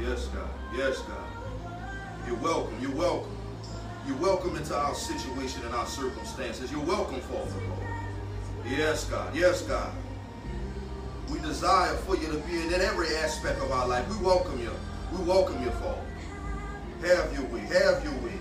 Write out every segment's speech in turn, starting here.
Yes, God. Yes, God. You're welcome. You're welcome. You're welcome into our situation and our circumstances. You're welcome, Father Lord. Yes, God. Yes, God. We desire for you to be in every aspect of our life. We welcome you. We welcome you, Father. Have your way. Have your way.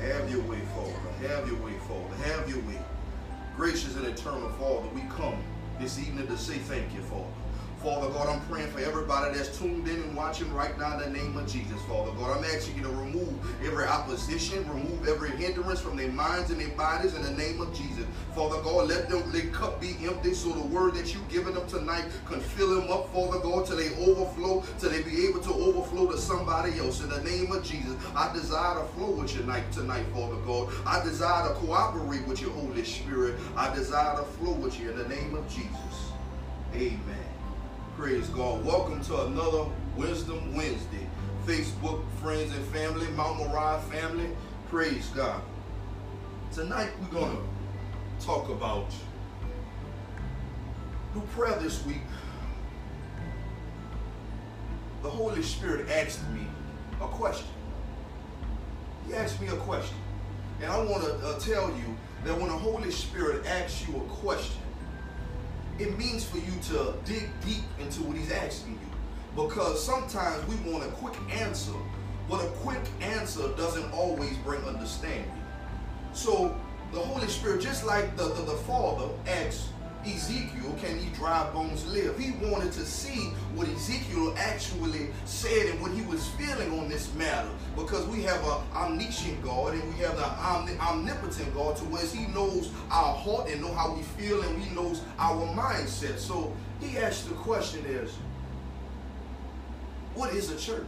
Have your way, Father. Have your way, Father. Have your way. Gracious and eternal Father, we come this evening to say thank you, Father. Father God, I'm praying for everybody that's tuned in and watching right now in the name of Jesus, Father God. I'm asking you to remove every opposition, remove every hindrance from their minds and their bodies in the name of Jesus. Father God, let them their cup be empty so the word that you've given them tonight can fill them up, Father God, till they overflow, till they be able to overflow to somebody else. In the name of Jesus, I desire to flow with you tonight, tonight, Father God. I desire to cooperate with your Holy Spirit. I desire to flow with you in the name of Jesus. Amen. Praise God. Welcome to another Wisdom Wednesday. Facebook friends and family, Mount Moriah family. Praise God. Tonight we're going to talk about through prayer this week. The Holy Spirit asked me a question. He asked me a question. And I want to uh, tell you that when the Holy Spirit asks you a question, it means for you to dig deep into what he's asking you. Because sometimes we want a quick answer, but a quick answer doesn't always bring understanding. So the Holy Spirit, just like the, the, the Father asked Ezekiel, can these dry bones live? He wanted to see what Ezekiel actually said and what he was feeling on this matter. Because we have an omniscient God and we have the omnipotent God to where he knows our heart and know how we feel and he knows our mindset. So he asked the question is, what is a church?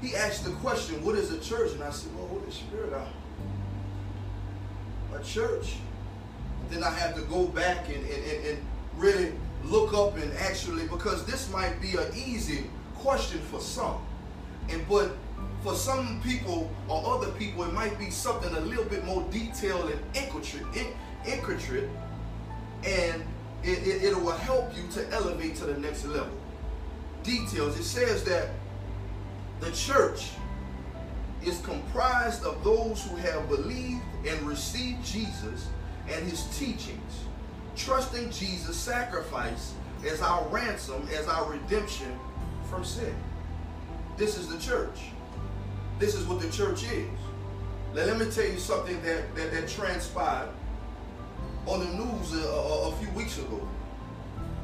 He asked the question, what is a church? And I said, well, Holy Spirit, I, a church then I have to go back and, and, and really look up and actually, because this might be an easy question for some. And but for some people or other people, it might be something a little bit more detailed and intricate, intricate and it, it, it will help you to elevate to the next level. Details. It says that the church is comprised of those who have believed and received Jesus and his teachings, trusting Jesus' sacrifice as our ransom, as our redemption from sin. This is the church. This is what the church is. Now, let me tell you something that, that, that transpired on the news a, a, a few weeks ago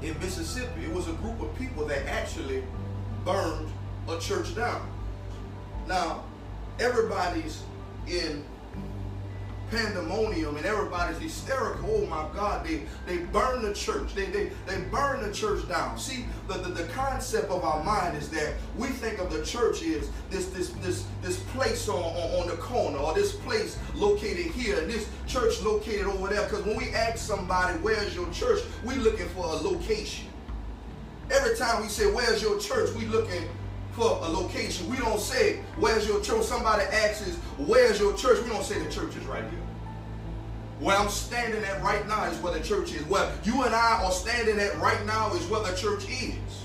in Mississippi. It was a group of people that actually burned a church down. Now, everybody's in pandemonium and everybody's hysterical. Oh my God, they, they burn the church. They, they, they burn the church down. See, the, the, the concept of our mind is that we think of the church as this, this, this, this place on, on, on the corner or this place located here and this church located over there. Because when we ask somebody, where's your church, we looking for a location. Every time we say, where's your church, we looking for a location. We don't say, where's your church? Somebody asks, where's your church? We don't say the church is right here. Where I'm standing at right now is where the church is. Where you and I are standing at right now is where the church is.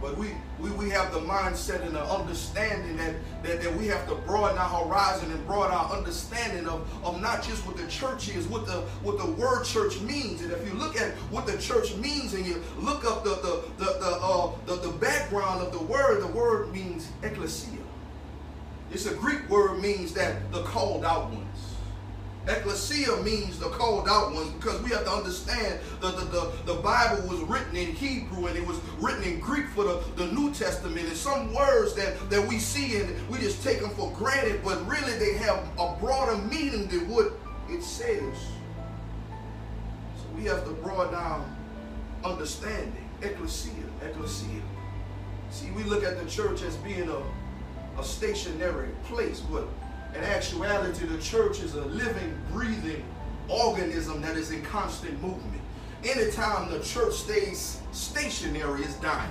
But we, we, we have the mindset and the understanding that, that, that we have to broaden our horizon and broaden our understanding of, of not just what the church is, what the what the word church means. And if you look at what the church means and you look up the the the the, uh, the, the background of the word, the word means ecclesia. It's a Greek word means that the called out ones. Ecclesia means the called out ones because we have to understand that the, the, the Bible was written in Hebrew and it was written in Greek for the, the New Testament. And some words that, that we see and we just take them for granted, but really they have a broader meaning than what it says. So we have to broaden our understanding. Ecclesia, ecclesia. See, we look at the church as being a, a stationary place, but in actuality, the church is a living, breathing organism that is in constant movement. Anytime the church stays stationary, it's dying.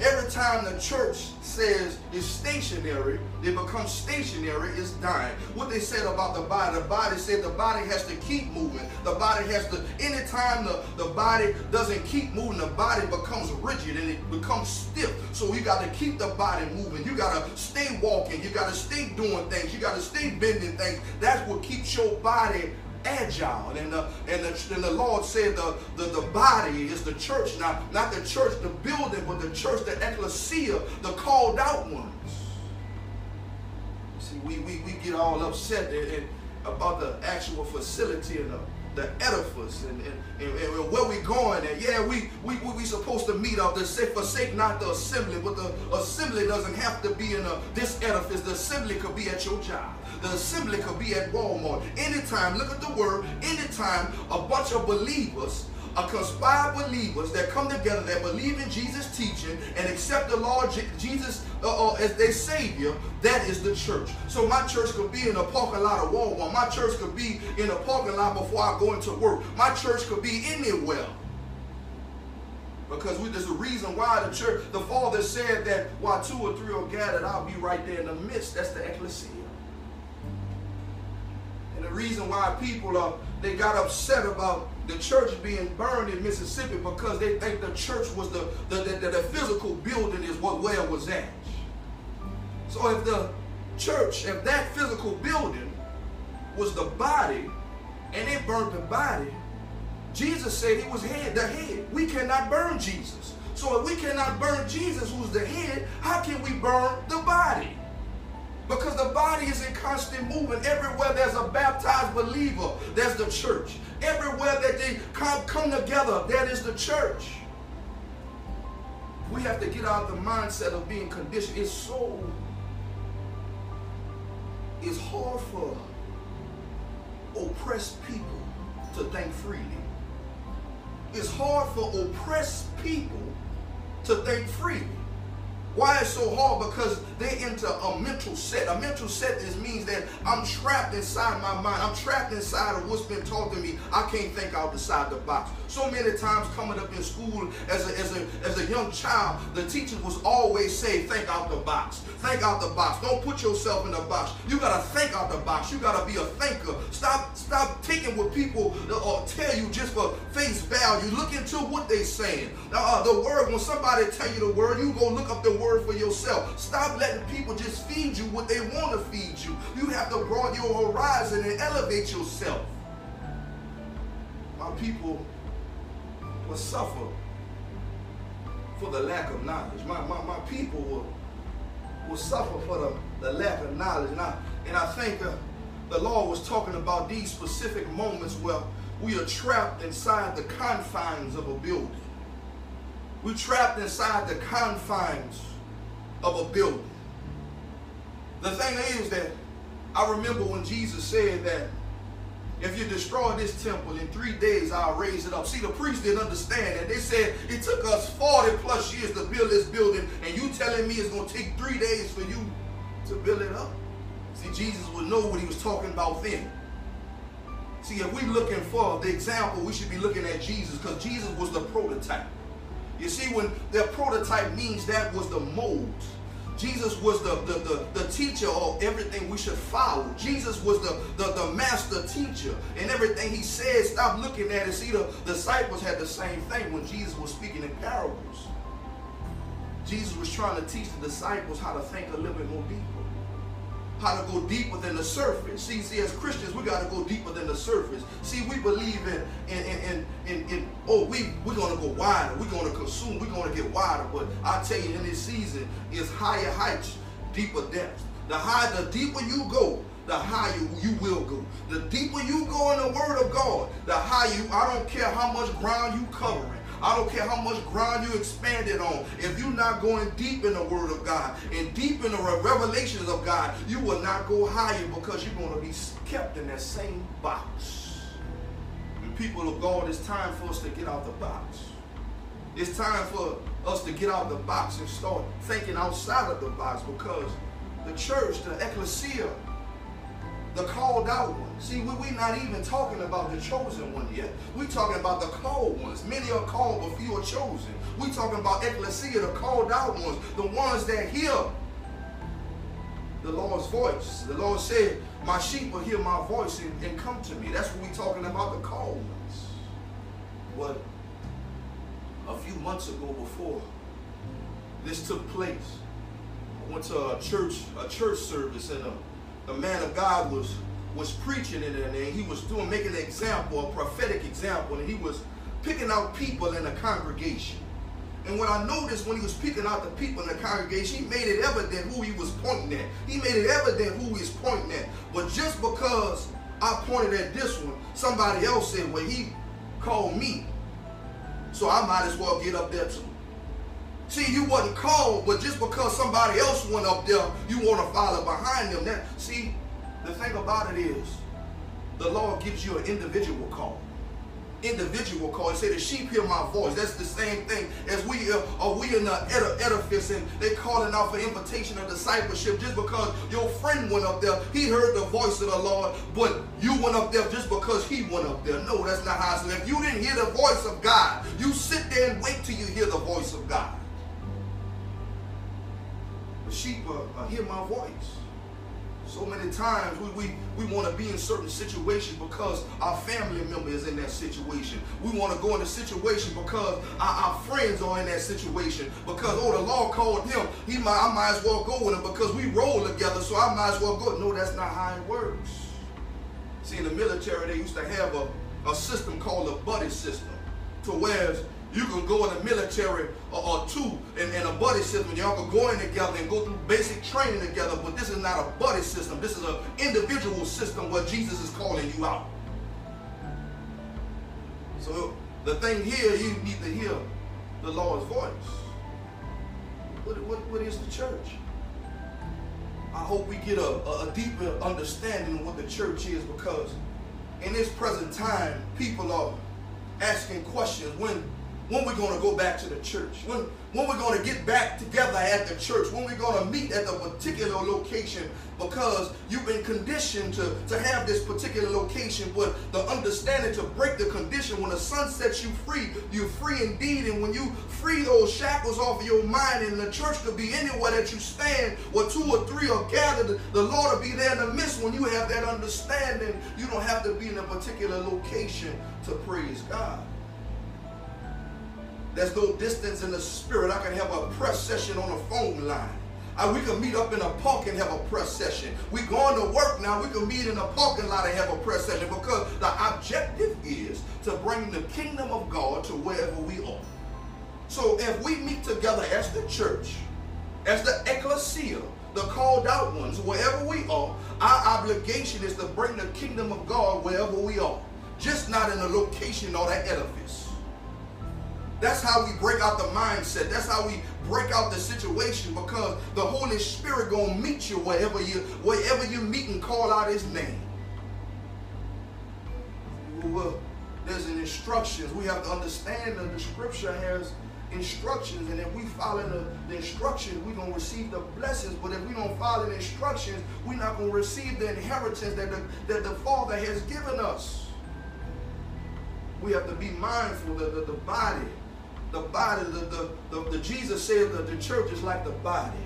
Every time the church says it's stationary, it becomes stationary, it's dying. What they said about the body, the body said the body has to keep moving. The body has to, anytime the, the body doesn't keep moving, the body becomes rigid and it becomes stiff. So you got to keep the body moving. You got to stay walking. You got to stay doing things. You got to stay bending things. That's what keeps your body agile. And the, and the, and the Lord said the, the, the body is the church, not, not the church, the building, but the church, the ecclesia, the called out ones. See, we, we, we get all upset and, and about the actual facility and the, the edifice and, and, and, and, where we going and yeah we we we supposed to meet up to say forsake not the assembly but the assembly doesn't have to be in a, this edifice the assembly could be at your job the assembly could be at Walmart. Anytime, look at the word, anytime a bunch of believers a conspired believers that come together that believe in Jesus' teaching and accept the Lord Jesus uh, uh, as their Savior, that is the church. So my church could be in a parking lot of Walmart. My church could be in a parking lot before I go into work. My church could be anywhere. Because we, there's a reason why the church, the Father said that while two or three are gathered, I'll be right there in the midst. That's the ecclesia. Reason why people are they got upset about the church being burned in Mississippi because they think the church was the the, the, the physical building is what where it was at. So if the church, if that physical building was the body and they burned the body, Jesus said he was head, the head. We cannot burn Jesus. So if we cannot burn Jesus, who's the head, how can we burn the body? Because the body is in constant movement. Everywhere there's a baptized believer, there's the church. Everywhere that they come, come together, that is the church. We have to get out the mindset of being conditioned. It's so, it's hard for oppressed people to think freely. It's hard for oppressed people to think freely. Why it's so hard? Because they into a mental set. A mental set is means that I'm trapped inside my mind. I'm trapped inside of what's been taught to me. I can't think outside the box. So many times coming up in school as a, as a, as a young child, the teachers was always say, think out the box. Think out the box. Don't put yourself in the box. You gotta think out the box. You gotta be a thinker. Stop stop taking what people uh, tell you just for face value. Look into what they're saying. Uh, the word, when somebody tell you the word, you go look up the word for yourself. Stop letting people just feed you what they want to feed you. You have to broaden your horizon and elevate yourself. My people will suffer for the lack of knowledge. My, my, my people will, will suffer for the, the lack of knowledge. And I, and I think uh, the Lord was talking about these specific moments where we are trapped inside the confines of a building. We're trapped inside the confines of a building. The thing is that I remember when Jesus said that if you destroy this temple in three days, I'll raise it up. See, the priests didn't understand that. They said it took us 40 plus years to build this building, and you telling me it's going to take three days for you to build it up. See, Jesus would know what he was talking about then. See, if we're looking for the example, we should be looking at Jesus because Jesus was the prototype. You see, when the prototype means that was the mold. Jesus was the, the, the, the, teacher of everything we should follow. Jesus was the, the, the master teacher. And everything he said, stop looking at it. See, the disciples had the same thing when Jesus was speaking in parables. Jesus was trying to teach the disciples how to think a little bit more deeper how to go deeper than the surface. See, see, as Christians, we got to go deeper than the surface. See, we believe in, in, in, in, in oh, we, we're going to go wider. We're going to consume. We're going to get wider. But I tell you, in this season, is higher heights, deeper depths. The higher, the deeper you go, the higher you will go. The deeper you go in the Word of God, the higher you, I don't care how much ground you covering. I don't care how much ground you expanded on. If you're not going deep in the Word of God and deep in the revelations of God, you will not go higher because you're going to be kept in that same box. People of God, it's time for us to get out the box. It's time for us to get out the box and start thinking outside of the box because the church, the ecclesia, the called out one. See, we're not even talking about the chosen one yet. We're talking about the called ones. Many are called, but few are chosen. We're talking about ecclesia, the called out ones, the ones that hear the Lord's voice. The Lord said, my sheep will hear my voice and, and come to me. That's what we're talking about, the called ones. But a few months ago before this took place, I went to a church, a church service, and a uh, the man of God was was preaching in there, and he was doing making an example, a prophetic example, and he was picking out people in the congregation. And what I noticed when he was picking out the people in the congregation, he made it evident who he was pointing at. He made it evident who he was pointing at. But just because I pointed at this one, somebody else said, well, he called me. So I might as well get up there too. See, you wasn't called, but just because somebody else went up there, you want to follow behind them. That see, the thing about it is, the Lord gives you an individual call. Individual call. He said, the sheep hear my voice. That's the same thing as we uh, are we in the edifice and they calling out for invitation of discipleship just because your friend went up there, he heard the voice of the Lord, but you went up there just because he went up there. No, that's not how it's. If you didn't hear the voice of God, you sit there and wait till you hear the voice of God sheep hear my voice. So many times we, we, we want to be in certain situations because our family member is in that situation. We want to go in a situation because our, our, friends are in that situation. Because, oh, the law called him. He might, I might as well go with him because we roll together, so I might as well go. No, that's not how it works. See, in the military, they used to have a, a system called a buddy system. To where you can go in the military or, or two in, in, a buddy system. Y'all can go in together and go through basic training together, but this is not a buddy system. This is an individual system where Jesus is calling you out. So the thing here, you need to hear the Lord's voice. What, what, what is the church? I hope we get a, a, deeper understanding of what the church is because in this present time, people are asking questions when when we're going to go back to the church, when, when we're going to get back together at the church, when we're going to meet at a particular location because you've been conditioned to, to have this particular location, but the understanding to break the condition when the Son sets you free, you're free indeed. And when you free those shackles off of your mind, and the church could be anywhere that you stand, where two or three are gathered, the Lord will be there in the midst. When you have that understanding, you don't have to be in a particular location to praise God. There's no distance in the spirit. I can have a press session on a phone line. Uh, we can meet up in a park and have a press session. We're going to work now. We can meet in a parking lot and have a press session because the objective is to bring the kingdom of God to wherever we are. So if we meet together as the church, as the ecclesia, the called out ones, wherever we are, our obligation is to bring the kingdom of God wherever we are. Just not in a location or the edifice. That's how we break out the mindset. That's how we break out the situation because the Holy Spirit gonna meet you wherever you wherever you meet and call out His name. Well, uh, there's an instructions. We have to understand that the Scripture has instructions, and if we follow the, the instructions, we're gonna receive the blessings. But if we don't follow the instructions, we're not gonna receive the inheritance that the, that the Father has given us. We have to be mindful that the, the body the body, the, the, the, the Jesus said that the church is like the body.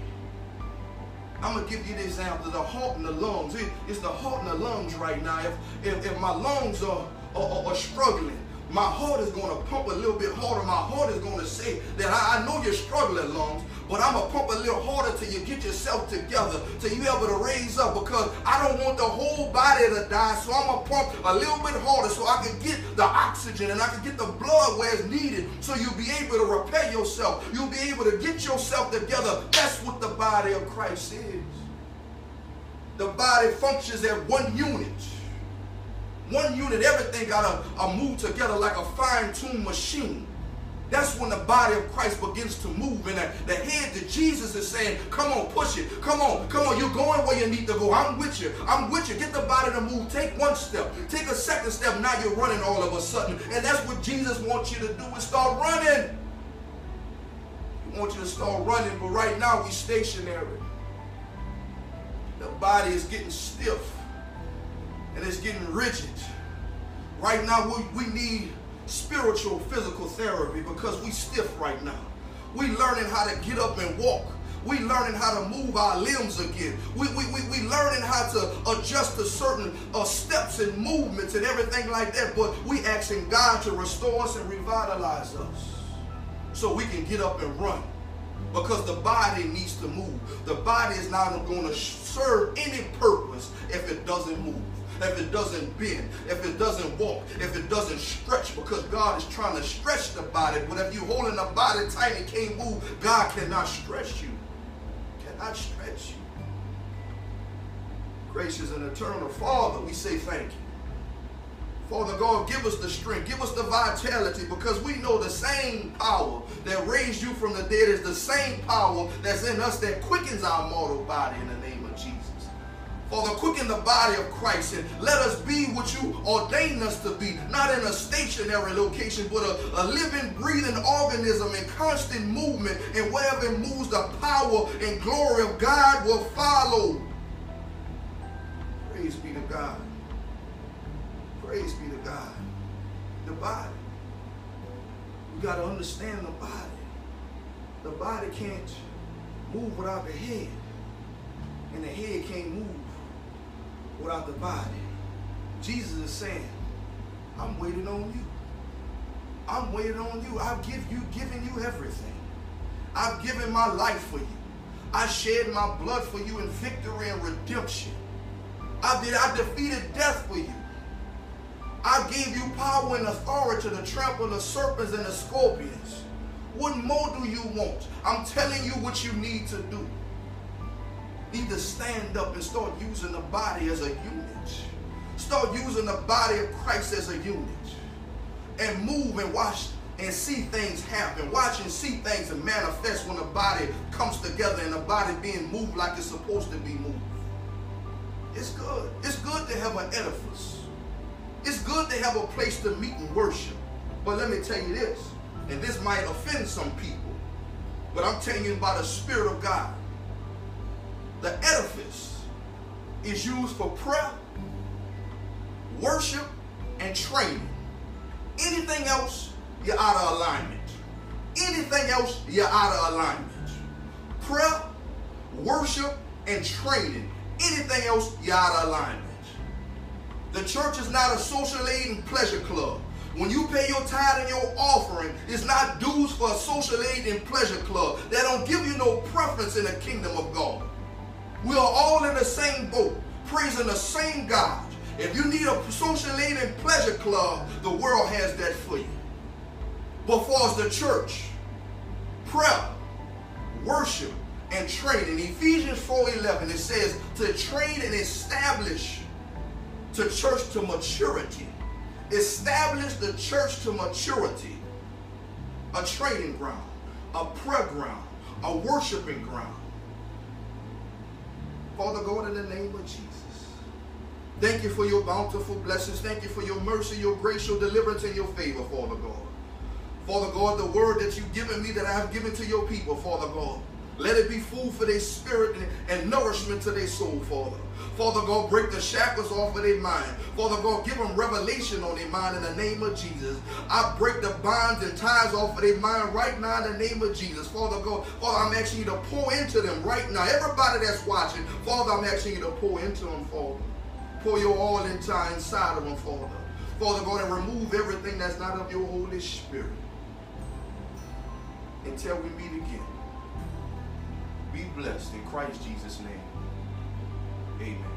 I'm to give you the example, the heart and the lungs. it's the heart and the lungs right now. If, if, if my lungs are, are, are struggling, my heart is going to pump a little bit harder. My heart is going to say that I, I know you're struggling, lungs, but I'm going to pump a little harder till you get yourself together, till you able to raise up because I don't want the whole body to die. So I'm going to pump a little bit harder so I can get the oxygen and I can get the blood where it's needed so you'll be able to repair yourself. You'll be able to get yourself together. That's what the body of Christ is. The body functions as one unit. One unit, everything got to uh, move together like a fine-tuned machine. That's when the body of Christ begins to move. And the, the head that Jesus is saying, come on, push it. Come on, come on. You're going where you need to go. I'm with you. I'm with you. Get the body to move. Take one step. Take a second step. Now you're running all of a sudden. And that's what Jesus wants you to do is start running. He wants you to start running. But right now, we're stationary. The body is getting stiff. And it's getting rigid. Right now, we, we need spiritual physical therapy because we stiff right now. We learning how to get up and walk. We learning how to move our limbs again. We, we, we, we learning how to adjust to certain uh, steps and movements and everything like that. But we asking God to restore us and revitalize us so we can get up and run. Because the body needs to move. The body is not going to serve any purpose if it doesn't move if it doesn't bend, if it doesn't walk, if it doesn't stretch, because God is trying to stretch the body. But if you're holding the body tight and can't move, God cannot stretch you. Cannot stretch you. Gracious and eternal Father, we say thank you. Father God, give us the strength, give us the vitality, because we know the same power that raised you from the dead is the same power that's in us that quickens our mortal body in the name of Jesus. Father, quicken the body of Christ and let us be what you ordained us to be, not in a stationary location, but a, a living, breathing organism in constant movement. And wherever it moves, the power and glory of God will follow. Praise be to God. Praise be to God. The body. You got to understand the body. The body can't move without the head. And the head can't move without the body. Jesus is saying, I'm waiting on you. I'm waiting on you. I've give you given you everything. I've given my life for you. I shed my blood for you in victory and redemption. I did I defeated death for you. I gave you power and authority to trample the serpents and the scorpions. What more do you want? I'm telling you what you need to do need to stand up and start using the body as a unit. Start using the body of Christ as a unit. And move and watch and see things happen. Watch and see things and manifest when the body comes together and the body being moved like it's supposed to be moved. It's good. It's good to have an edifice. It's good to have a place to meet and worship. But let me tell you this, and this might offend some people, but I'm telling you by the Spirit of God the edifice is used for prayer, worship, and training. Anything else, you're out of alignment. Anything else, you're out of alignment. Prayer, worship, and training. Anything else, you're out of alignment. The church is not a social aid and pleasure club. When you pay your tithe and your offering, it's not dues for a social aid and pleasure club. They don't give you no preference in the kingdom of God. We are all in the same boat, praising the same God. If you need a social and pleasure club, the world has that for you. But for us, the church, prayer, worship, and training. Ephesians 4.11, it says to train and establish the church to maturity. Establish the church to maturity. A training ground, a prayer ground, a worshiping ground. Father God, in the name of Jesus. Thank you for your bountiful blessings. Thank you for your mercy, your grace, your deliverance, and your favor, Father God. Father God, the word that you've given me that I have given to your people, Father God. Let it be food for their spirit and, nourishment to their soul, Father. Father God, break the shackles off of their mind. Father God, give them revelation on their mind in the name of Jesus. I break the bonds and ties off of their mind right now in the name of Jesus. Father God, Father, I'm asking you to pour into them right now. Everybody that's watching, Father, I'm asking you to pour into them, Father. Pour your oil into inside of them, Father. Father God, and remove everything that's not of your Holy Spirit. Until we meet again. Be blessed in Christ Jesus' name. Amen.